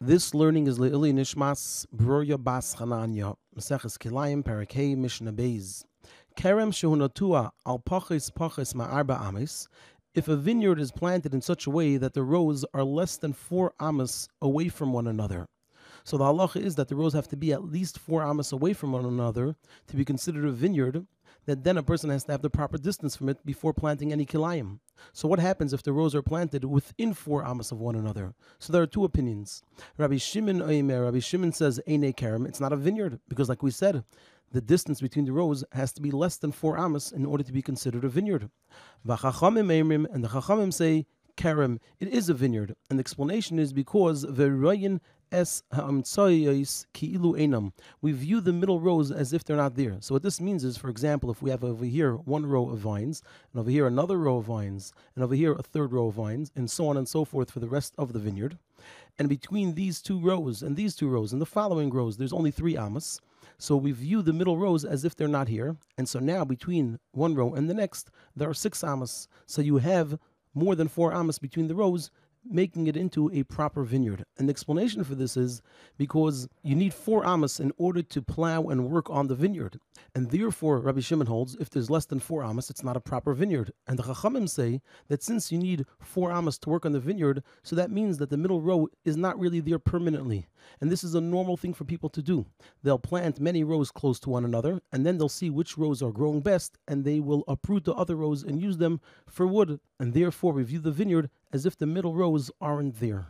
This learning is Le'ili Nishmas Broya Bas Chananya, Maseches Kilayim, Parakei, Mishnah Beis. Kerem Shehunatua Al Pachis Pachis Ma'arba Amis. If a vineyard is planted in such a way that the rows are less than four amas away from one another. So the halacha is that the rows have to be at least four amas away from one another to be considered a vineyard, that then a person has to have the proper distance from it before planting any kilayim. So what happens if the rows are planted within four amas of one another? So there are two opinions. Rabbi Shimon Oimer, Rabbi Shimon says, Eine Kerem, it's not a vineyard, because like we said, the distance between the rows has to be less than four amas in order to be considered a vineyard. And the Chachamim say, Kerem, it is a vineyard. And the explanation is because. We view the middle rows as if they're not there. So what this means is, for example, if we have over here one row of vines, and over here another row of vines, and over here a third row of vines, and so on and so forth for the rest of the vineyard, and between these two rows and these two rows and the following rows, there's only three amas. So we view the middle rows as if they're not here. And so now between one row and the next, there are six amas. So you have more than four amas between the rows, making it into a proper vineyard. And the explanation for this is because you need four amas in order to plow and work on the vineyard. And therefore, Rabbi Shimon holds, if there's less than four amas, it's not a proper vineyard. And the Chachamim say that since you need four amas to work on the vineyard, so that means that the middle row is not really there permanently. And this is a normal thing for people to do. They'll plant many rows close to one another, and then they'll see which rows are growing best, and they will uproot the other rows and use them for wood. And therefore, review the vineyard as if the middle rows aren't there.